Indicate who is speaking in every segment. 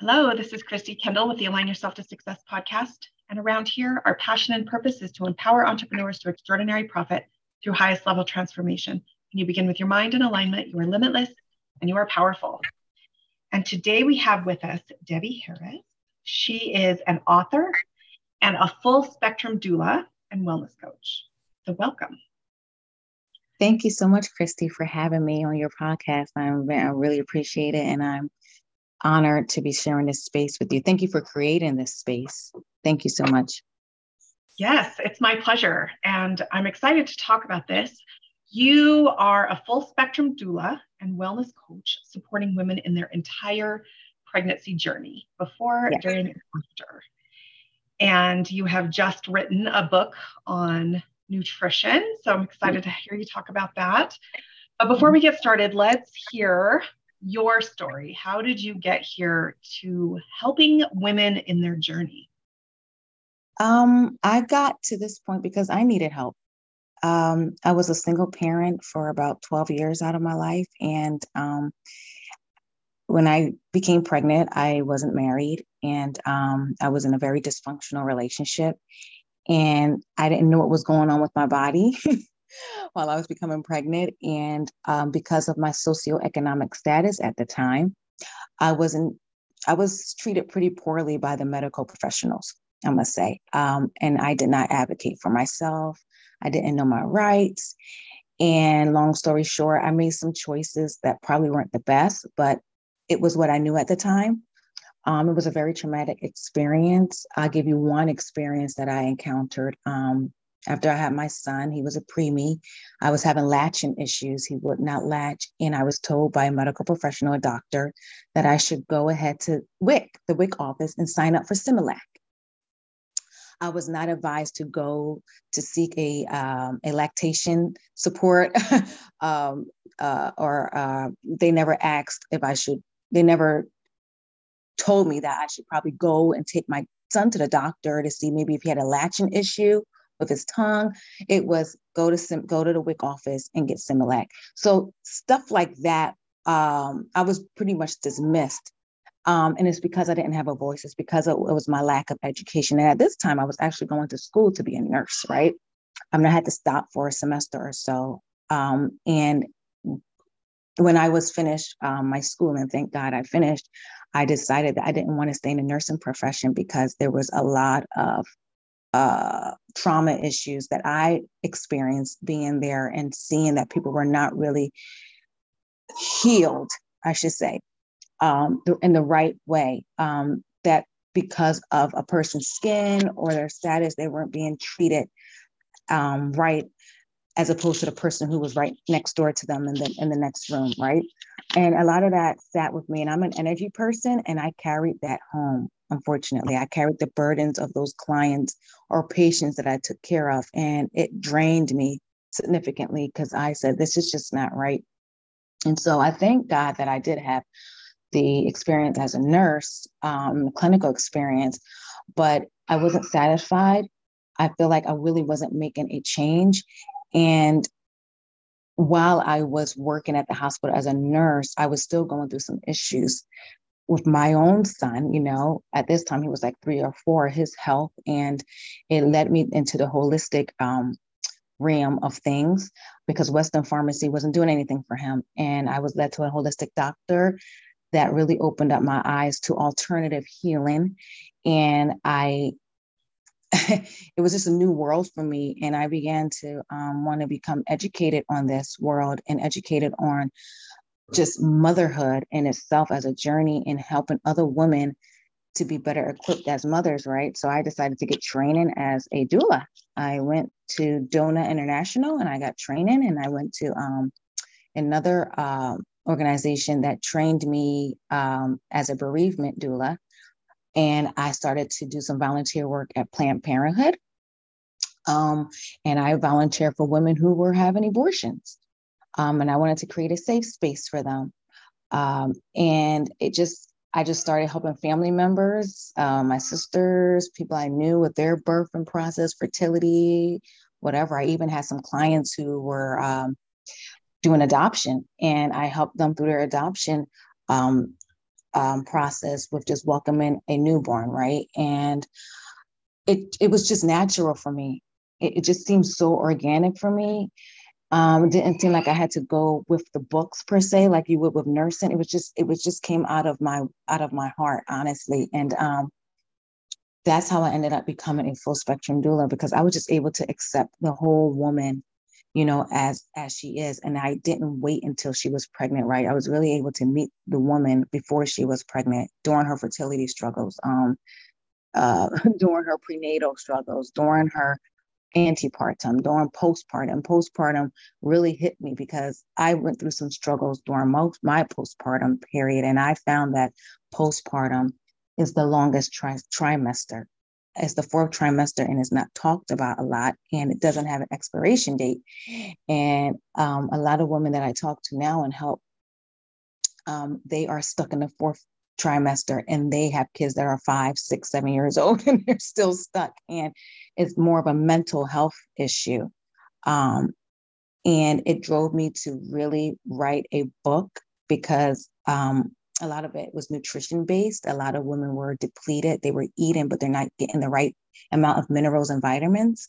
Speaker 1: Hello, this is Christy Kendall with the Align Yourself to Success podcast. And around here, our passion and purpose is to empower entrepreneurs to extraordinary profit through highest level transformation. When you begin with your mind in alignment, you are limitless and you are powerful. And today we have with us Debbie Harris. She is an author and a full spectrum doula and wellness coach. So, welcome.
Speaker 2: Thank you so much, Christy, for having me on your podcast. I'm, I really appreciate it. And I'm honored to be sharing this space with you. Thank you for creating this space. Thank you so much.
Speaker 1: Yes, it's my pleasure. And I'm excited to talk about this. You are a full spectrum doula and wellness coach supporting women in their entire pregnancy journey before, yes. during, and after. And you have just written a book on nutrition. So I'm excited to hear you talk about that. But before we get started, let's hear your story. How did you get here to helping women in their journey?
Speaker 2: Um, I got to this point because I needed help. Um, I was a single parent for about 12 years out of my life. And um, when I became pregnant, I wasn't married and um, I was in a very dysfunctional relationship. And I didn't know what was going on with my body. while I was becoming pregnant. And um, because of my socioeconomic status at the time, I wasn't, I was treated pretty poorly by the medical professionals, I must say. Um, and I did not advocate for myself. I didn't know my rights. And long story short, I made some choices that probably weren't the best, but it was what I knew at the time. Um, it was a very traumatic experience. I'll give you one experience that I encountered. Um, after I had my son, he was a preemie. I was having latching issues. He would not latch. And I was told by a medical professional, a doctor, that I should go ahead to WIC, the WIC office, and sign up for Similac. I was not advised to go to seek a, um, a lactation support, um, uh, or uh, they never asked if I should, they never told me that I should probably go and take my son to the doctor to see maybe if he had a latching issue with his tongue. It was go to Sim, go to the WIC office and get Similac. So stuff like that, um, I was pretty much dismissed. Um, and it's because I didn't have a voice. It's because it, it, was my lack of education. And at this time, I was actually going to school to be a nurse, right? I mean, I had to stop for a semester or so. Um, and when I was finished um, my school, and thank God I finished, I decided that I didn't want to stay in the nursing profession because there was a lot of uh, trauma issues that I experienced being there and seeing that people were not really healed, I should say, um, in the right way. Um, that because of a person's skin or their status, they weren't being treated um, right as opposed to the person who was right next door to them in the in the next room, right? And a lot of that sat with me. And I'm an energy person, and I carried that home. Unfortunately, I carried the burdens of those clients or patients that I took care of, and it drained me significantly because I said this is just not right. And so I thank God that I did have the experience as a nurse, um, clinical experience, but I wasn't satisfied. I feel like I really wasn't making a change. And while I was working at the hospital as a nurse, I was still going through some issues with my own son. You know, at this time he was like three or four, his health, and it led me into the holistic um, realm of things because Western pharmacy wasn't doing anything for him. And I was led to a holistic doctor that really opened up my eyes to alternative healing. And I it was just a new world for me. And I began to um, want to become educated on this world and educated on just motherhood in itself as a journey and helping other women to be better equipped as mothers, right? So I decided to get training as a doula. I went to DONA International and I got training, and I went to um, another uh, organization that trained me um, as a bereavement doula and I started to do some volunteer work at Planned Parenthood. Um, and I volunteer for women who were having abortions. Um, and I wanted to create a safe space for them. Um, and it just, I just started helping family members, uh, my sisters, people I knew with their birth and process, fertility, whatever. I even had some clients who were um, doing adoption, and I helped them through their adoption um, um, process with just welcoming a newborn, right? And it it was just natural for me. It, it just seemed so organic for me. Um, didn't seem like I had to go with the books per se, like you would with nursing. It was just it was just came out of my out of my heart, honestly. And um, that's how I ended up becoming a full spectrum doula because I was just able to accept the whole woman, you know, as as she is. And I didn't wait until she was pregnant, right? I was really able to meet the woman before she was pregnant, during her fertility struggles, um, uh, during her prenatal struggles, during her antepartum, during postpartum. Postpartum really hit me because I went through some struggles during most my postpartum period, and I found that postpartum is the longest tri- trimester. It's the fourth trimester and is not talked about a lot, and it doesn't have an expiration date. And um, a lot of women that I talk to now and help, um, they are stuck in the fourth trimester and they have kids that are five, six, seven years old and they're still stuck. And it's more of a mental health issue. Um, and it drove me to really write a book because um, a lot of it was nutrition based. A lot of women were depleted. They were eating, but they're not getting the right amount of minerals and vitamins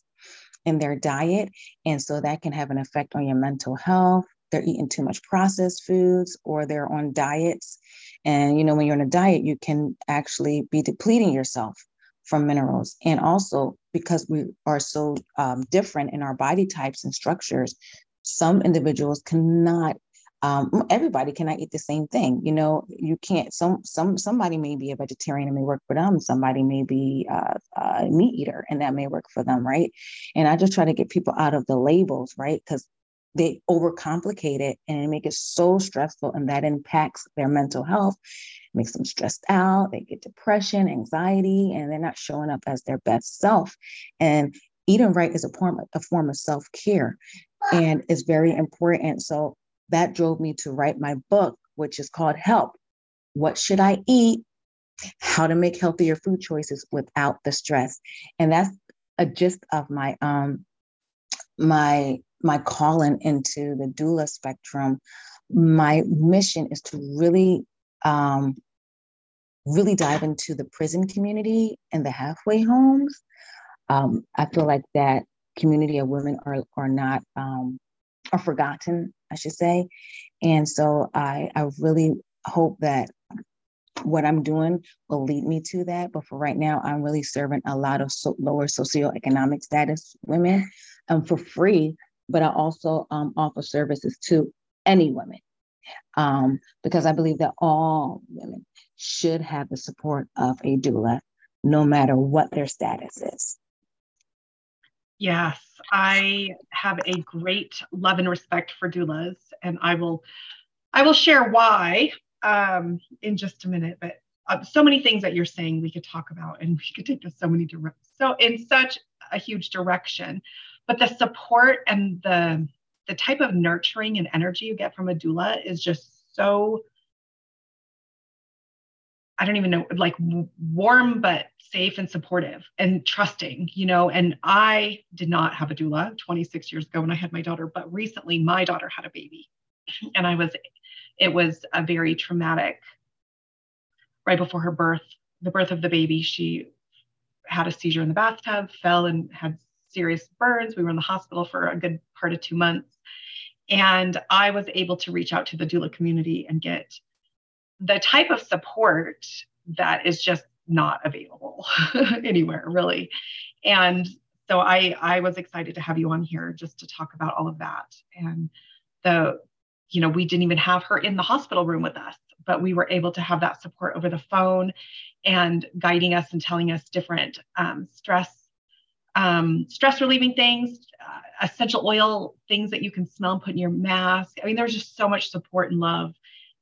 Speaker 2: in their diet. And so that can have an effect on your mental health. They're eating too much processed foods or they're on diets. And, you know, when you're on a diet, you can actually be depleting yourself from minerals. And also, because we are so um, different in our body types and structures, some individuals cannot um, everybody cannot eat the same thing. You know, you can't. Some some somebody may be a vegetarian and may work for them. Somebody may be uh, a meat eater and that may work for them, right? And I just try to get people out of the labels, right? Because they overcomplicate it and make it so stressful, and that impacts their mental health, makes them stressed out. They get depression, anxiety, and they're not showing up as their best self. And eating right is a form a form of self care, and it's very important. So that drove me to write my book, which is called Help What Should I Eat? How to Make Healthier Food Choices Without the Stress. And that's a gist of my um my my calling into the doula spectrum. My mission is to really um really dive into the prison community and the halfway homes. Um, I feel like that community of women are are not um, are forgotten, I should say. And so I, I really hope that what I'm doing will lead me to that. But for right now, I'm really serving a lot of so, lower socioeconomic status women um, for free. But I also um, offer services to any women um, because I believe that all women should have the support of a doula, no matter what their status is.
Speaker 1: Yes, I have a great love and respect for doulas, and I will, I will share why um, in just a minute. But uh, so many things that you're saying we could talk about, and we could take this so many direct, so in such a huge direction. But the support and the the type of nurturing and energy you get from a doula is just so I don't even know, like warm but safe and supportive and trusting, you know. And I did not have a doula 26 years ago when I had my daughter, but recently my daughter had a baby. And I was, it was a very traumatic, right before her birth, the birth of the baby, she had a seizure in the bathtub, fell and had serious burns. We were in the hospital for a good part of two months. And I was able to reach out to the doula community and get the type of support that is just not available anywhere really and so i i was excited to have you on here just to talk about all of that and the you know we didn't even have her in the hospital room with us but we were able to have that support over the phone and guiding us and telling us different um, stress um, stress relieving things uh, essential oil things that you can smell and put in your mask. I mean there was just so much support and love.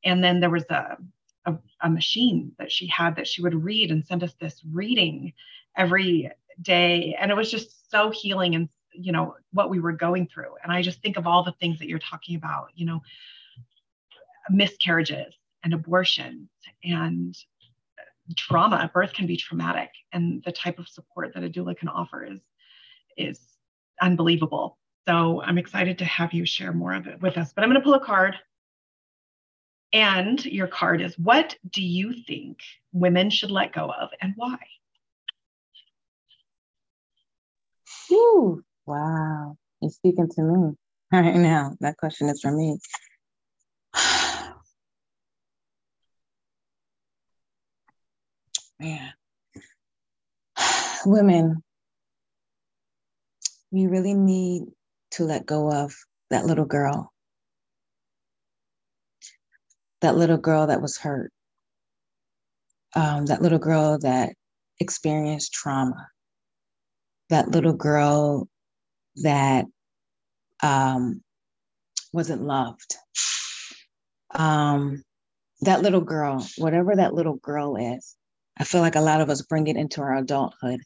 Speaker 1: And then there was a, a, a machine that she had that she would read and send us this reading every day. And it was just so healing and you know what we were going through. And i just think of all the things that you're talking about you know miscarriages and abortions and trauma birth can be traumatic and the type of support that a doula can offer is is unbelievable so i'm excited to have you share more of it with us but i'm going to pull a card And your card is what do you think women should let go of and why?
Speaker 2: Whew, wow. You're speaking to me right now. That question is for me. Man. Women, we really need to let go of that little girl. That little girl that was hurt. Um, that little girl that experienced trauma. That little girl that um, wasn't loved. Um, that little girl, whatever that little girl is, I feel like a lot of us bring it into our adulthood.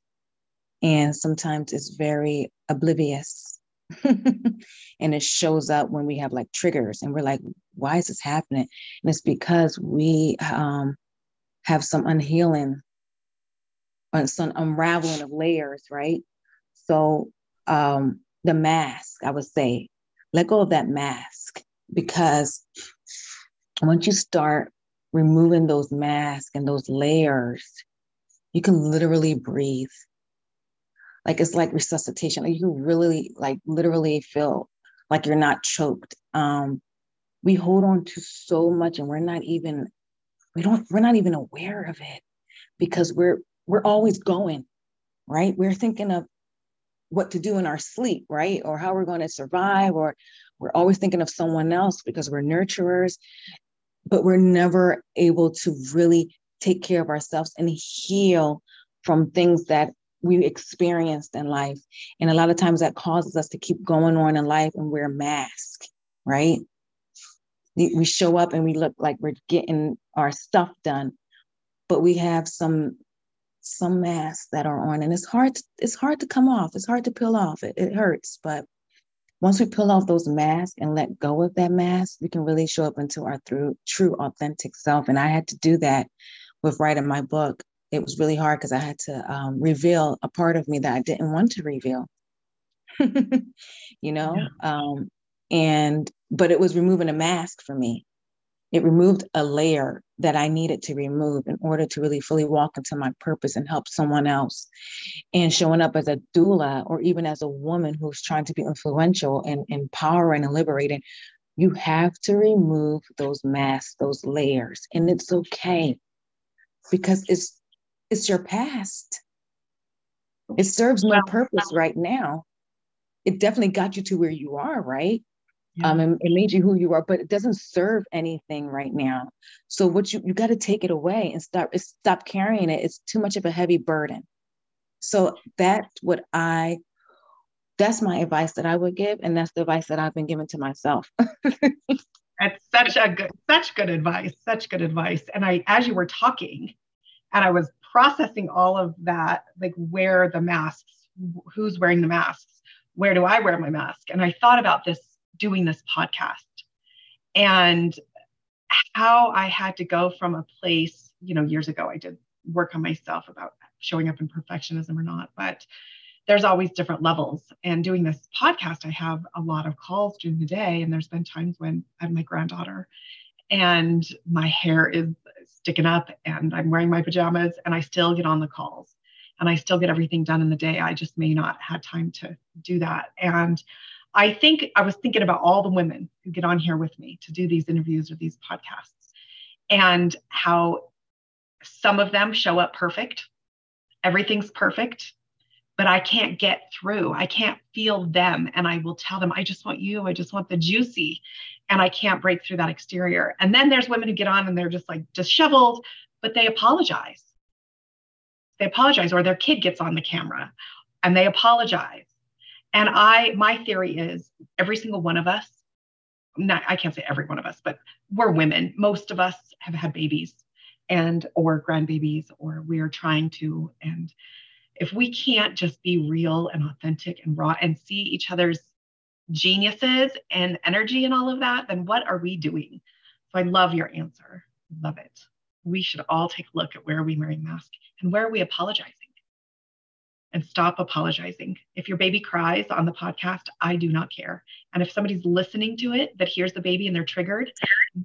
Speaker 2: And sometimes it's very oblivious. and it shows up when we have like triggers and we're like, why is this happening? And it's because we um, have some unhealing, uh, some unraveling of layers, right? So um, the mask, I would say, let go of that mask because once you start removing those masks and those layers, you can literally breathe. Like it's like resuscitation. Like you really like literally feel like you're not choked. Um, we hold on to so much and we're not even we don't we're not even aware of it because we're we're always going, right? We're thinking of what to do in our sleep, right? Or how we're going to survive, or we're always thinking of someone else because we're nurturers, but we're never able to really take care of ourselves and heal from things that we experienced in life. And a lot of times that causes us to keep going on in life and wear masks, right? We show up and we look like we're getting our stuff done, but we have some some masks that are on and it's hard it's hard to come off it's hard to peel off it, it hurts but once we pull off those masks and let go of that mask we can really show up into our through, true authentic self. And i had to do that with writing my book. It was really hard because i had to um, reveal a part of me that i didn't want to reveal. You know? Yeah. um, and but it was removing a mask for me. It removed a layer that I needed to remove in order to really fully walk into my purpose and help someone else. And showing up as a doula or even as a woman who's trying to be influential and empowering and liberating, you have to remove those masks, those layers. And it's okay because it's it's your past. It serves no purpose right now. It definitely got you to where you are, right? Yeah. um, and it made you who you are, but it doesn't serve anything right now. So what you you got to take it away and stop stop carrying it. It's too much of a heavy burden. So that's what I that's my advice that I would give, and that's the advice that I've been giving to myself.
Speaker 1: that's such a good such good advice, such good advice. And I as you were talking, and I was processing all of that, like where the masks, who's wearing the masks, where do I wear my mask? And I thought about this doing this podcast and how I had to go from a place, you know, years ago, I did work on myself about showing up in perfectionism or not, but there's always different levels. And doing this podcast, I have a lot of calls during the day. And there's been times when I have my granddaughter and my hair is sticking up and I'm wearing my pajamas and I still get on the calls and I still get everything done in the day. I just may not have time to do that. And I think I was thinking about all the women who get on here with me to do these interviews or these podcasts and how some of them show up perfect. Everything's perfect, but I can't get through. I can't feel them. And I will tell them, I just want you. I just want the juicy. And I can't break through that exterior. And then there's women who get on and they're just like disheveled, but they apologize. They apologize, or their kid gets on the camera and they apologize and I, my theory is every single one of us, not, I can't say every one of us, but we're women. Most of us have had babies and or grandbabies, or we are trying to. And if we can't just be real and authentic and raw and see each other's geniuses and energy and all of that, then what are we doing? So I love your answer. Love it. We should all take a look at where we're we wearing masks and where we apologizing? And stop apologizing. If your baby cries on the podcast, I do not care. And if somebody's listening to it that hears the baby and they're triggered,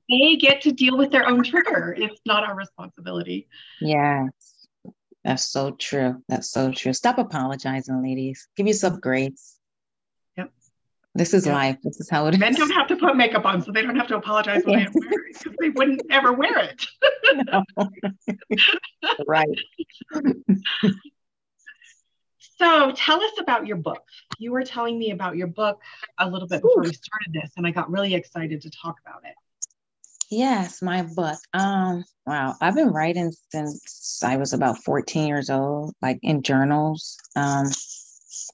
Speaker 1: they get to deal with their own trigger. It's not our responsibility.
Speaker 2: Yes. That's so true. That's so true. Stop apologizing, ladies. Give yourself grace.
Speaker 1: Yep.
Speaker 2: This is yep. life. This is how it
Speaker 1: is. Men don't have to put makeup on, so they don't have to apologize when they wear it because they wouldn't ever wear it.
Speaker 2: right.
Speaker 1: So tell us about your book. You were telling me about your book a little bit before Ooh. we started this, and I got really excited to talk about it.
Speaker 2: Yes, my book. Um, wow, I've been writing since I was about 14 years old, like in journals. Um,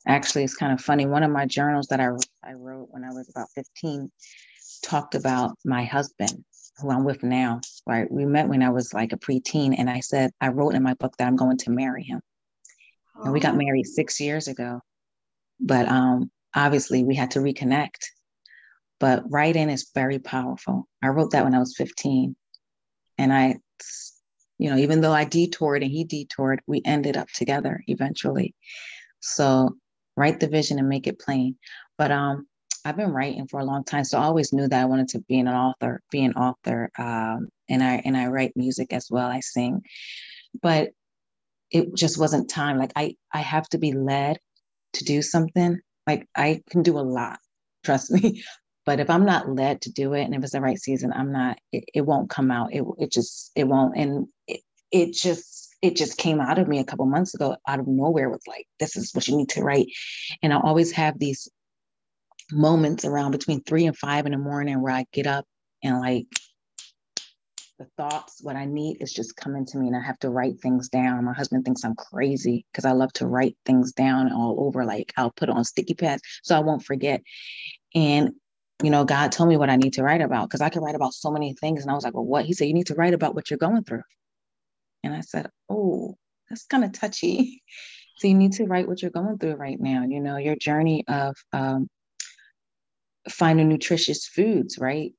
Speaker 2: actually, it's kind of funny. One of my journals that I I wrote when I was about 15 talked about my husband, who I'm with now. Right, we met when I was like a preteen, and I said I wrote in my book that I'm going to marry him and we got married six years ago. But um, obviously, we had to reconnect. But writing is very powerful. I wrote that when I was 15. And I, you know, even though I detoured and he detoured, we ended up together eventually. So write the vision and make it plain. But um, I've been writing for a long time, so I always knew that I wanted to be an author, be an author. Um, and I and I write music as well. I sing, but it just wasn't time. Like I, I have to be led to do something. Like I can do a lot, trust me. But if I'm not led to do it, and if it's the right season, I'm not. It, it won't come out. It, it just, it won't. And it, it just, it just came out of me a couple months ago, out of nowhere. Was like, this is what you need to write. And I always have these moments around between three and five in the morning where I get up and like the thoughts, what I need is just coming to me and I have to write things down. My husband thinks I'm crazy because I love to write things down all over. Like I'll put on sticky pads so I won't forget. And, you know, God told me what I need to write about because I could write about so many things. And I was like, well, what? He said, you need to write about what you're going through. And I said, oh, that's kind of touchy. so you need to write what you're going through right now. You know, your journey of um, finding nutritious foods, right?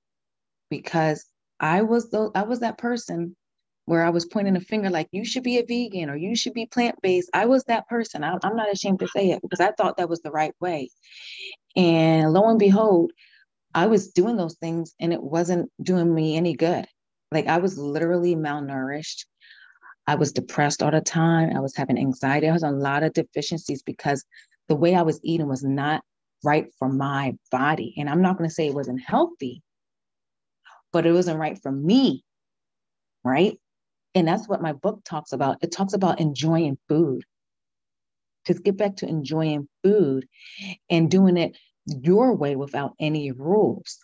Speaker 2: Because I was the I was that person where I was pointing a finger like you should be a vegan or you should be plant based. I was that person. I, I'm not ashamed to say it because I thought that was the right way. And lo and behold, I was doing those things and it wasn't doing me any good. Like I was literally malnourished. I was depressed all the time. I was having anxiety. I was a lot of deficiencies because the way I was eating was not right for my body. And I'm not going to say it wasn't healthy, but it wasn't right for me. Right. And that's what my book talks about. It talks about enjoying food. To get back to enjoying food and doing it your way without any rules.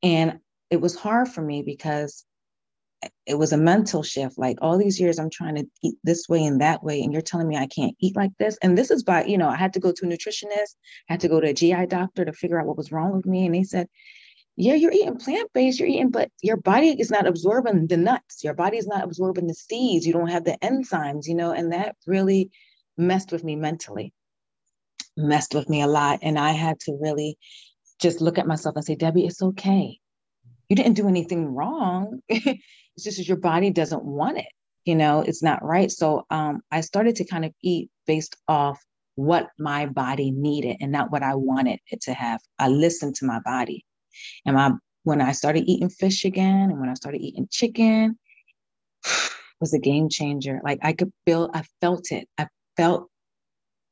Speaker 2: And it was hard for me because it was a mental shift. Like all these years, I'm trying to eat this way and that way, and you're telling me I can't eat like this. And this is by, you know, I had to go to a nutritionist, I had to go to a GI doctor to figure out what was wrong with me. And they said, yeah, you're eating plant based, you're eating, but your body is not absorbing the nuts. Your body is not absorbing the seeds. You don't have the enzymes, you know, and that really messed with me mentally, messed with me a lot. And I had to really just look at myself and say, Debbie, it's okay. You didn't do anything wrong. it's just your body doesn't want it. You know, it's not right. So um, I started to kind of eat based off what my body needed and not what I wanted it to have. I listened to my body. And my when I started eating fish again and when I started eating chicken was a game changer. Like I could feel, I felt it. I felt,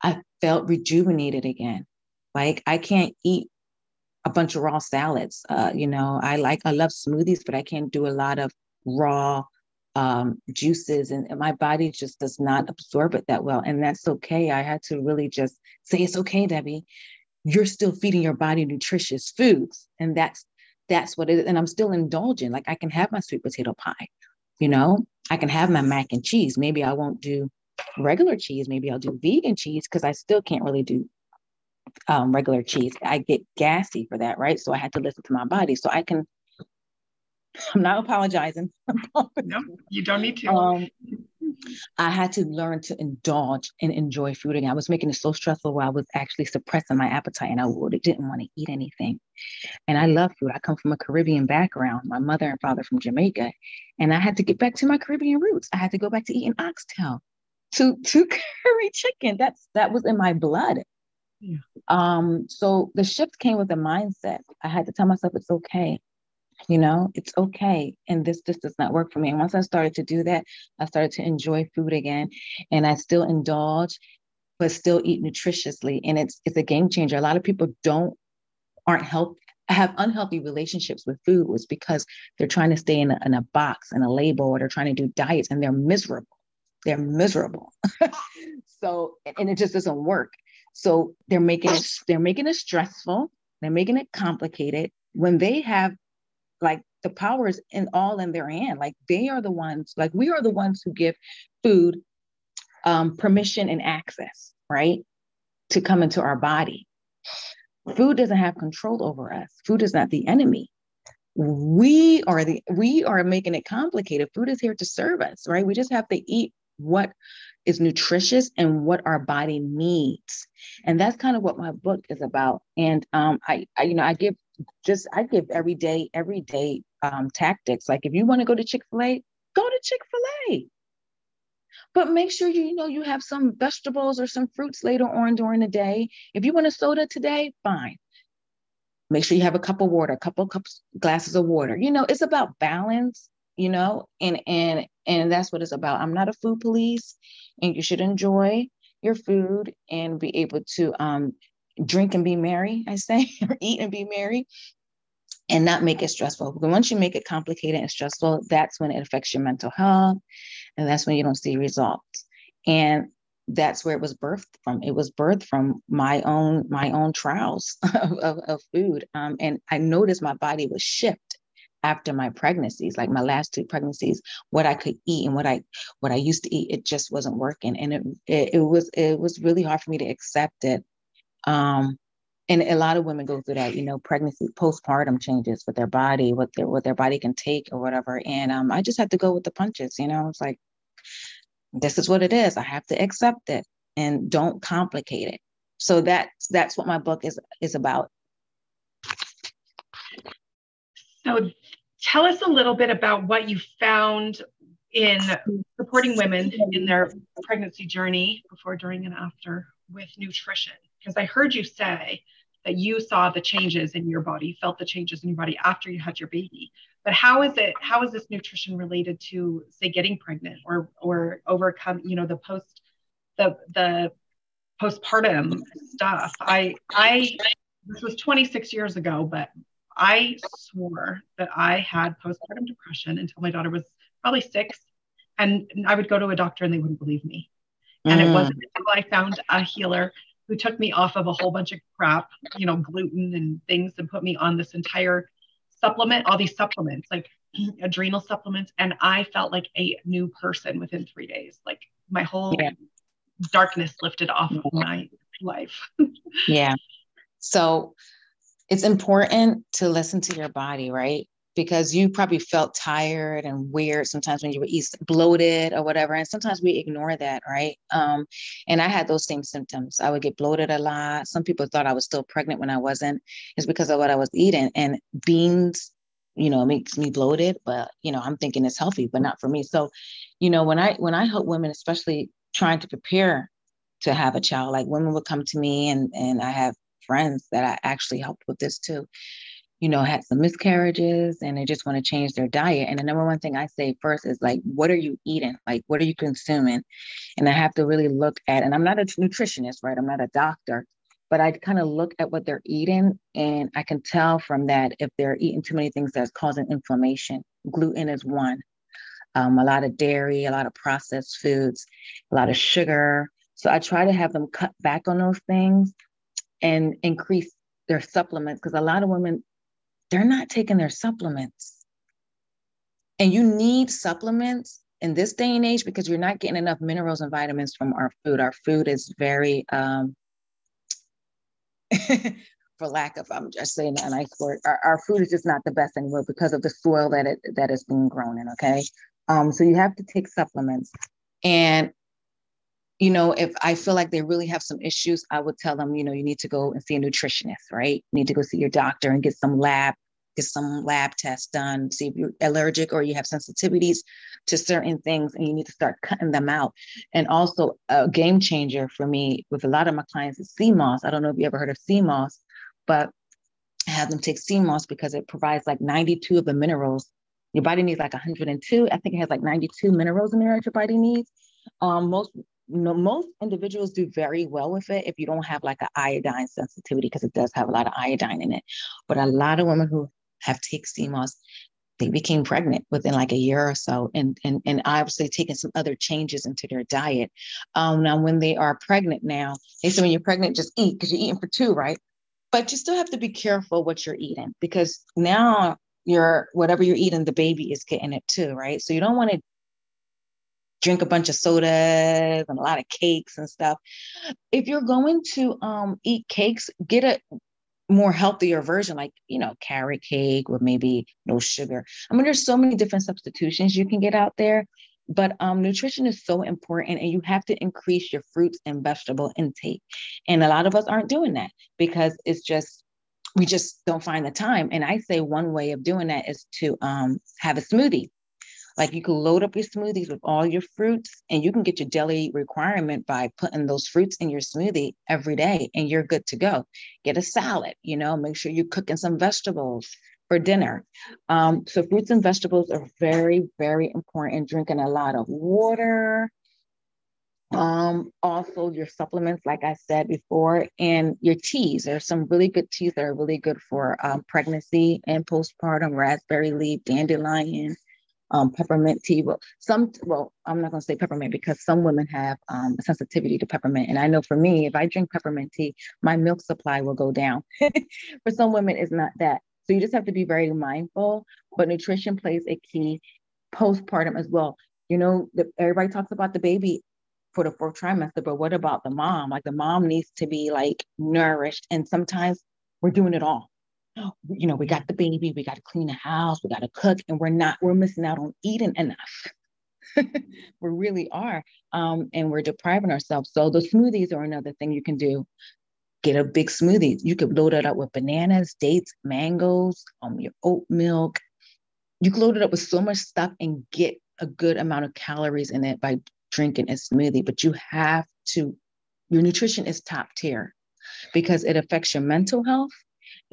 Speaker 2: I felt rejuvenated again. Like I can't eat a bunch of raw salads. Uh, you know, I like, I love smoothies, but I can't do a lot of raw um, juices and, and my body just does not absorb it that well. And that's okay. I had to really just say, it's okay, Debbie you're still feeding your body nutritious foods and that's that's what it is. And i'm still indulging. Like i can have my sweet potato pie you know? I can have my mac and cheese. Maybe i won't do regular cheese. Maybe i'll do vegan cheese because i still can't really do um, regular cheese. I get gassy for that right? So i had to listen to my body. So i can i'm not apologizing.
Speaker 1: No you don't need to.
Speaker 2: Um, I had to learn to indulge and enjoy food again. I was making it so stressful where I was actually suppressing my appetite and I really didn't want to eat anything. And I love food. I come from a Caribbean background, my mother and father from Jamaica. And I had to get back to my Caribbean roots. I had to go back to eating oxtail. to to curry chicken. That's that was in my blood. Yeah. Um, so the shift came with a mindset. I had to tell myself it's okay. You know, it's okay. And this this does not work for me. And once I started to do that, I started to enjoy food again. And I still indulge, but still eat nutritiously. And it's it's a game changer. A lot of people don't aren't health have unhealthy relationships with food was because they're trying to stay in a, in a box and a label or they're trying to do diets and they're miserable they're miserable so and it just doesn't work so they're making it they're making it stressful they're making it complicated when they have like the power is in all in their hand like they are the ones like we are the ones who give food um, permission and access right to come into our body Food doesn't have control over us. Food is not the enemy. We are the we are making it complicated. Food is here to serve us, right? We just have to eat what is nutritious and what our body needs. And that's kind of what my book is about. And um, I, I you know, I give just I give every day, every day um, tactics. Like if you want to go to Chick-fil-A, go to Chick-fil-A. But make sure you, know you have some vegetables or some fruits later on during the day. If you want a soda today, fine. Make sure you have a cup of water, a couple cups, glasses of water. You know, it's about balance, you know, and and and that's what it's about. I'm not a food police, and you should enjoy your food and be able to um, drink and be merry, I say, or eat and be merry and not make it stressful. Because once you make it complicated and stressful, that's when it affects your mental health. And that's when you don't see results. And that's where it was birthed from. It was birthed from my own my own trials of, of, of food. Um, and I noticed my body was shift after my pregnancies, like my last two pregnancies, what I could eat and what I what I used to eat, it just wasn't working. And it it, it was it was really hard for me to accept it. Um, and a lot of women go through that, you know, pregnancy, postpartum changes with their body, what their what their body can take or whatever. And um, I just had to go with the punches, you know. It's like this is what it is. I have to accept it and don't complicate it. So that's that's what my book is is about.
Speaker 1: So tell us a little bit about what you found in supporting women in their pregnancy journey before, during, and after with nutrition because I heard you say that you saw the changes in your body, felt the changes in your body after you had your baby. But how is it? How is this nutrition related to, say, getting pregnant or or overcome, you know, the post, the the postpartum stuff? I I this was 26 years ago, but I swore that I had postpartum depression until my daughter was probably six, and I would go to a doctor and they wouldn't believe me. And mm. it wasn't until I found a healer who took me off of a whole bunch of crap, you know, gluten and things, and put me on this entire supplement, all these supplements, like adrenal supplements. And I felt like a new person within three days. Like my whole yeah. darkness lifted off of my life.
Speaker 2: yeah. So it's important to listen to your body, right? Because you probably felt tired and weird sometimes when you were bloated or whatever and sometimes we ignore that right? Um, and i had those same symptoms. I would get bloated a lot. Some people thought i was still pregnant when i wasn't. It's because of what i was eating and beans you know makes me bloated but you know i'm thinking it's healthy but not for me. So you know when i when i help women especially trying to prepare to have a child like women would come to me and and i have friends that i actually helped with this too you know, had some miscarriages and they just want to change their diet. And the number one thing I say first is like, what are you eating? Like, what are you consuming? And I have to really look at, and I'm not a nutritionist, right? I'm not a doctor, but I kind of look at what they're eating and I can tell from that if they're eating too many things that's causing inflammation. Gluten is one. Um, a lot of dairy, a lot of processed foods, a lot of sugar. So I try to have them cut back on those things and increase their supplements because a lot of women they're not taking their supplements. And you need supplements in this day and age because you're not getting enough minerals and vitamins from our food. Our food is very, um, for lack of, I'm just saying a nice word, our, our, food is just not the best anymore because of the soil that it that is being grown in. Okay, um, so you have to take supplements, and you know, if I feel like they really have some issues, I would tell them, you know, you need to go and see a nutritionist, right? You need to go see your doctor and get some lab get some lab tests done, see if you're allergic or you have sensitivities to certain things and you need to start cutting them out. And also a game changer for me with a lot of my clients is moss. I don't know if you ever heard of moss, but I have them take moss because it provides like 92 of the minerals. Your body needs like 102. I think it has like 92 minerals in there that your body needs. Um, most most individuals do very well with it if you don't have like an iodine sensitivity because it does have a lot of iodine in it. But a lot of women who have taken moss, they became pregnant within like a year or so, and and and obviously taking some other changes into their diet. Um, now, when they are pregnant now, they say when you're pregnant, just eat because you're eating for two, right? But you still have to be careful what you're eating because now you're whatever you're eating, the baby is getting it too, right? So you don't want to drink a bunch of sodas and a lot of cakes and stuff. If you're going to um, eat cakes, get a more healthier version, like, you know, carrot cake with maybe no sugar. I mean, there's so many different substitutions you can get out there, but um, nutrition is so important and you have to increase your fruits and vegetable intake. And a lot of us aren't doing that because it's just, we just don't find the time. And I say one way of doing that is to um, have a smoothie like you can load up your smoothies with all your fruits and you can get your daily requirement by putting those fruits in your smoothie every day and you're good to go. Get a salad, you know, make sure you're cooking some vegetables for dinner. Um, so fruits and vegetables are very, very important. Drinking a lot of water. Um, also your supplements, like I said before, and your teas. There's some really good teas that are really good for um, pregnancy and postpartum, raspberry leaf, dandelion, um, peppermint tea. Well, some, well, I'm not going to say peppermint because some women have um, sensitivity to peppermint. And I know for me, if I drink peppermint tea, my milk supply will go down. for some women, it's not that. So you just have to be very mindful. But nutrition plays a key postpartum as well. You know, the, everybody talks about the baby for the fourth trimester, but what about the mom? Like the mom needs to be like nourished. And sometimes we're doing it all you know, we got the baby, we got to clean the house, we got to cook, and we're not, we're missing out on eating enough. we really are. Um, and we're depriving ourselves. So the smoothies are another thing you can do. Get a big smoothie. You could load it up with bananas, dates, mangoes, um, your oat milk. You can load it up with so much stuff and get a good amount of calories in it by drinking a smoothie. But you have to, your nutrition is top tier because it affects your mental health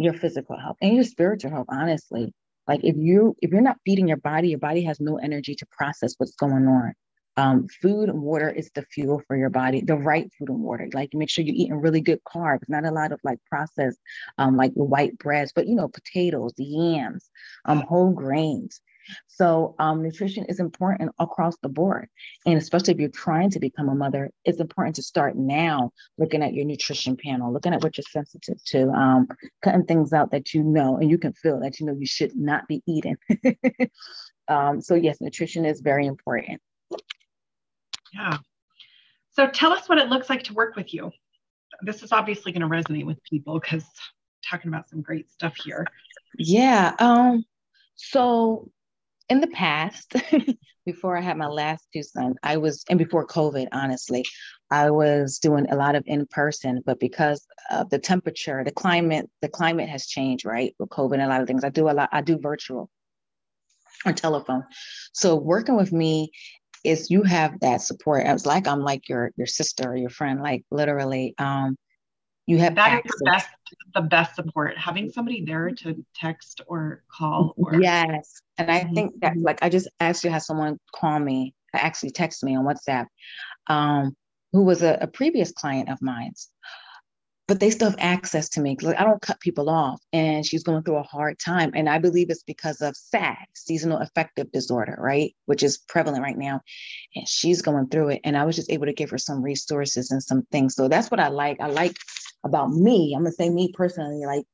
Speaker 2: your physical health and your spiritual health honestly. Like if you if you're not feeding your body your body has no energy to process what's going on. Um, food and water is the fuel for your body the right food and water. Like make sure you're eating really good carbs not a lot of like processed um, like white breads but you know potatoes yams um, whole grains so um, nutrition is important across the board. And especially if you're trying to become a mother, it's important to start now looking at your nutrition panel, looking at what you're sensitive to, um, cutting things out that you know and you can feel that you know you should not be eating. um, so yes, nutrition is very important.
Speaker 1: Yeah. So tell us what it looks like to work with you. This is obviously going to resonate with people because talking about some great stuff here.
Speaker 2: Yeah. Um, so in the past, before I had my last two sons, I was, and before COVID, honestly, I was doing a lot of in person, but because of the temperature, the climate, the climate has changed, right? With COVID and a lot of things, I do a lot, I do virtual or telephone. So working with me is you have that support. It's like I'm like your your sister or your friend, like literally. Um, you have
Speaker 1: that access. is the best the best support having somebody there to text or call or
Speaker 2: yes and i mm-hmm. think that like i just actually had someone call me actually text me on whatsapp um, who was a, a previous client of mine's but they still have access to me. Like I don't cut people off. And she's going through a hard time. And I believe it's because of SAD, seasonal affective disorder, right? Which is prevalent right now. And she's going through it. And I was just able to give her some resources and some things. So that's what I like. I like about me. I'm gonna say me personally, like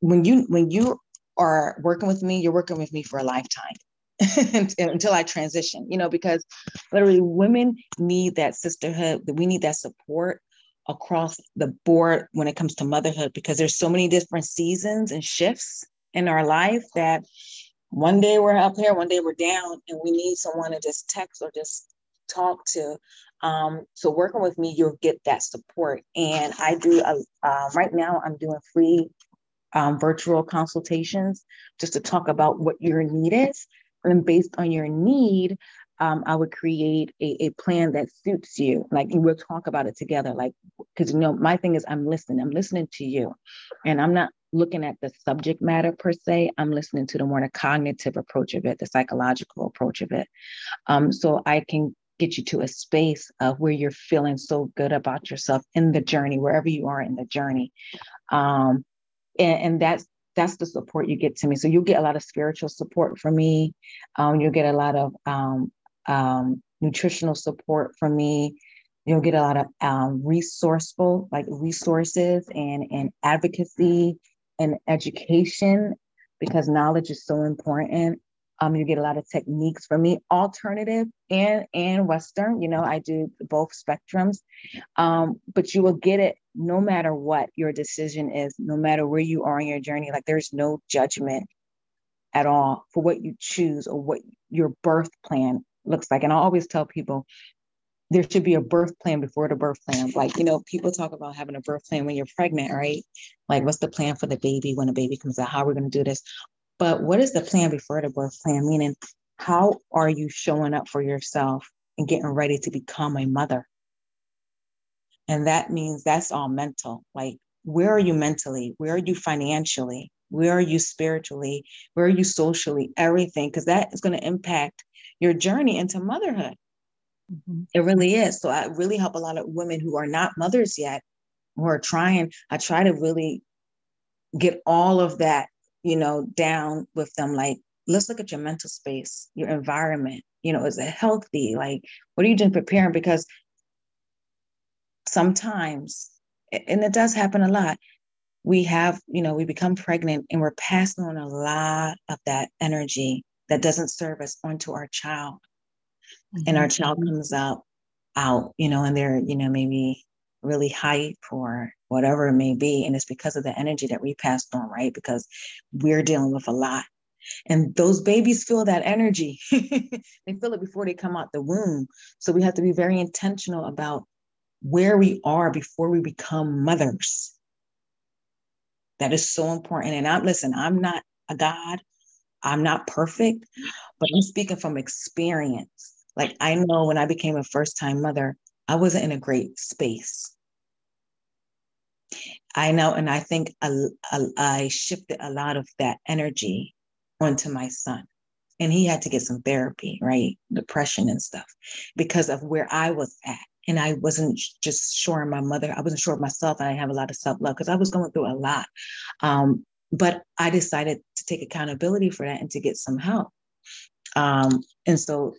Speaker 2: when you when you are working with me, you're working with me for a lifetime. until I transition, you know, because literally women need that sisterhood, we need that support across the board when it comes to motherhood because there's so many different seasons and shifts in our life that one day we're up here, one day we're down, and we need someone to just text or just talk to. Um, so working with me, you'll get that support. And I do a, uh, right now. I'm doing free um, virtual consultations just to talk about what your need is. And based on your need, um, I would create a, a plan that suits you. Like we'll talk about it together. Like, because you know, my thing is I'm listening. I'm listening to you, and I'm not looking at the subject matter per se. I'm listening to the more the cognitive approach of it, the psychological approach of it. Um, so I can get you to a space of where you're feeling so good about yourself in the journey, wherever you are in the journey. Um, and, and that's that's the support you get to me. So you'll get a lot of spiritual support from me. Um, you'll get a lot of um, um, nutritional support from me. You'll get a lot of um, resourceful, like resources and, and advocacy and education because knowledge is so important. Um, you get a lot of techniques from me, alternative and and Western. You know, I do both spectrums, um, but you will get it no matter what your decision is, no matter where you are in your journey. Like there's no judgment at all for what you choose or what your birth plan looks like. And I always tell people there should be a birth plan before the birth plan. Like, you know, people talk about having a birth plan when you're pregnant, right? Like, what's the plan for the baby when the baby comes out? How are we going to do this? But what is the plan before the birth plan? Meaning, how are you showing up for yourself and getting ready to become a mother? And that means that's all mental. Like, where are you mentally? Where are you financially? Where are you spiritually? Where are you socially? Everything, because that is going to impact your journey into motherhood. Mm-hmm. It really is. So I really help a lot of women who are not mothers yet, who are trying. I try to really get all of that, you know, down with them. Like, let's look at your mental space, your environment. You know, is it healthy? Like, what are you doing preparing? Because sometimes, and it does happen a lot, we have, you know, we become pregnant and we're passing on a lot of that energy that doesn't serve us onto our child. Mm-hmm. And our child comes out out, you know, and they're, you know, maybe really hype or whatever it may be. And it's because of the energy that we passed on, right? Because we're dealing with a lot. And those babies feel that energy. they feel it before they come out the womb. So we have to be very intentional about where we are before we become mothers. That is so important. And I'm listen, I'm not a God. I'm not perfect, but I'm speaking from experience. Like I know when I became a first time mother, I wasn't in a great space. I know, and I think I, I, I shifted a lot of that energy onto my son. And he had to get some therapy, right? Depression and stuff because of where I was at. And I wasn't just sure my mother. I wasn't sure of myself. I have a lot of self love because I was going through a lot. Um, but I decided to take accountability for that and to get some help. Um, and so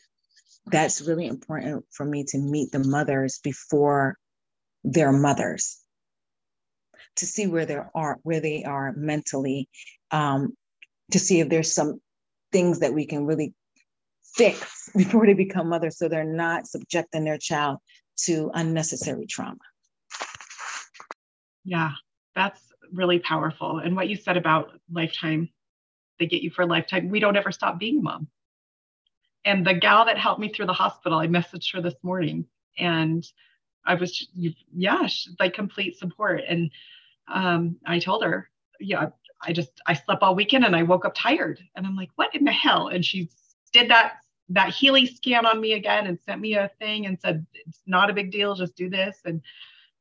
Speaker 2: that's really important for me to meet the mothers before their mothers to see where they are where they are mentally um, to see if there's some things that we can really fix before they become mothers so they're not subjecting their child to unnecessary trauma
Speaker 1: yeah that's really powerful. And what you said about lifetime, they get you for a lifetime. We don't ever stop being mom. And the gal that helped me through the hospital, I messaged her this morning and I was, yeah, she's like complete support. And um, I told her, yeah, I just, I slept all weekend and I woke up tired. And I'm like, what in the hell? And she did that, that Healy scan on me again and sent me a thing and said, it's not a big deal, just do this. And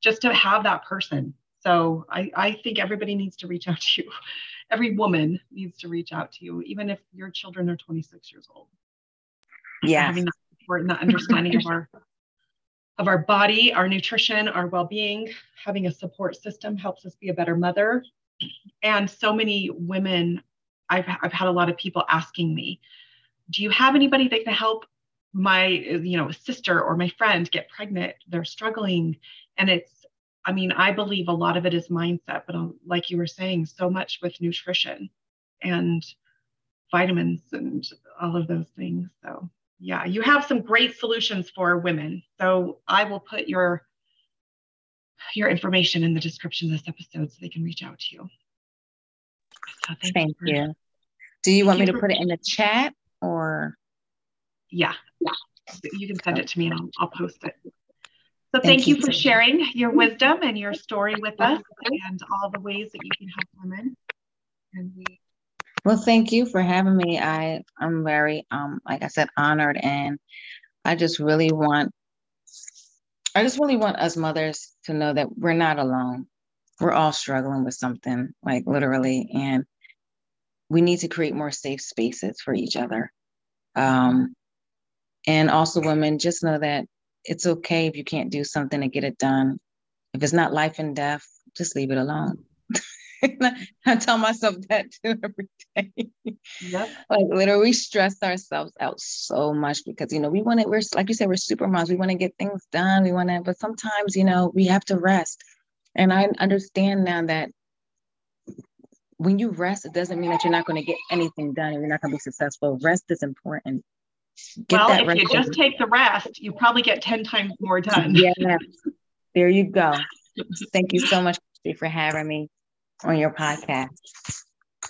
Speaker 1: just to have that person so I, I think everybody needs to reach out to you. Every woman needs to reach out to you, even if your children are 26 years old.
Speaker 2: Yeah.
Speaker 1: Having that support and that understanding of our of our body, our nutrition, our well-being, having a support system helps us be a better mother. And so many women, I've I've had a lot of people asking me, do you have anybody that can help my you know sister or my friend get pregnant? They're struggling. And it's I mean, I believe a lot of it is mindset, but um, like you were saying, so much with nutrition and vitamins and all of those things. So, yeah, you have some great solutions for women. So, I will put your your information in the description of this episode so they can reach out to you.
Speaker 2: So thank, thank you. you. Do you want me to put it in the chat or?
Speaker 1: Yeah, yeah. You can send it to me and I'll, I'll post it. So thank, thank you, you for sharing your wisdom and your story with us and all the ways that you can help women.
Speaker 2: Well, thank you for having me. I I'm very um like I said honored and I just really want I just really want us mothers to know that we're not alone. We're all struggling with something, like literally, and we need to create more safe spaces for each other. Um, and also, women, just know that it's okay if you can't do something to get it done. If it's not life and death, just leave it alone. I tell myself that too every day. Yep. like literally we stress ourselves out so much because you know we want to we're like you said we're super moms we want to get things done. We want to but sometimes you know we have to rest. And I understand now that when you rest it doesn't mean that you're not going to get anything done and you're not going to be successful. Rest is important.
Speaker 1: Get well if you just take the rest you probably get 10 times more done.
Speaker 2: Yeah there you go. Thank you so much for having me on your podcast.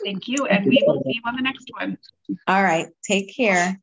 Speaker 1: Thank you. And we will see you on the next one.
Speaker 2: All right. Take care.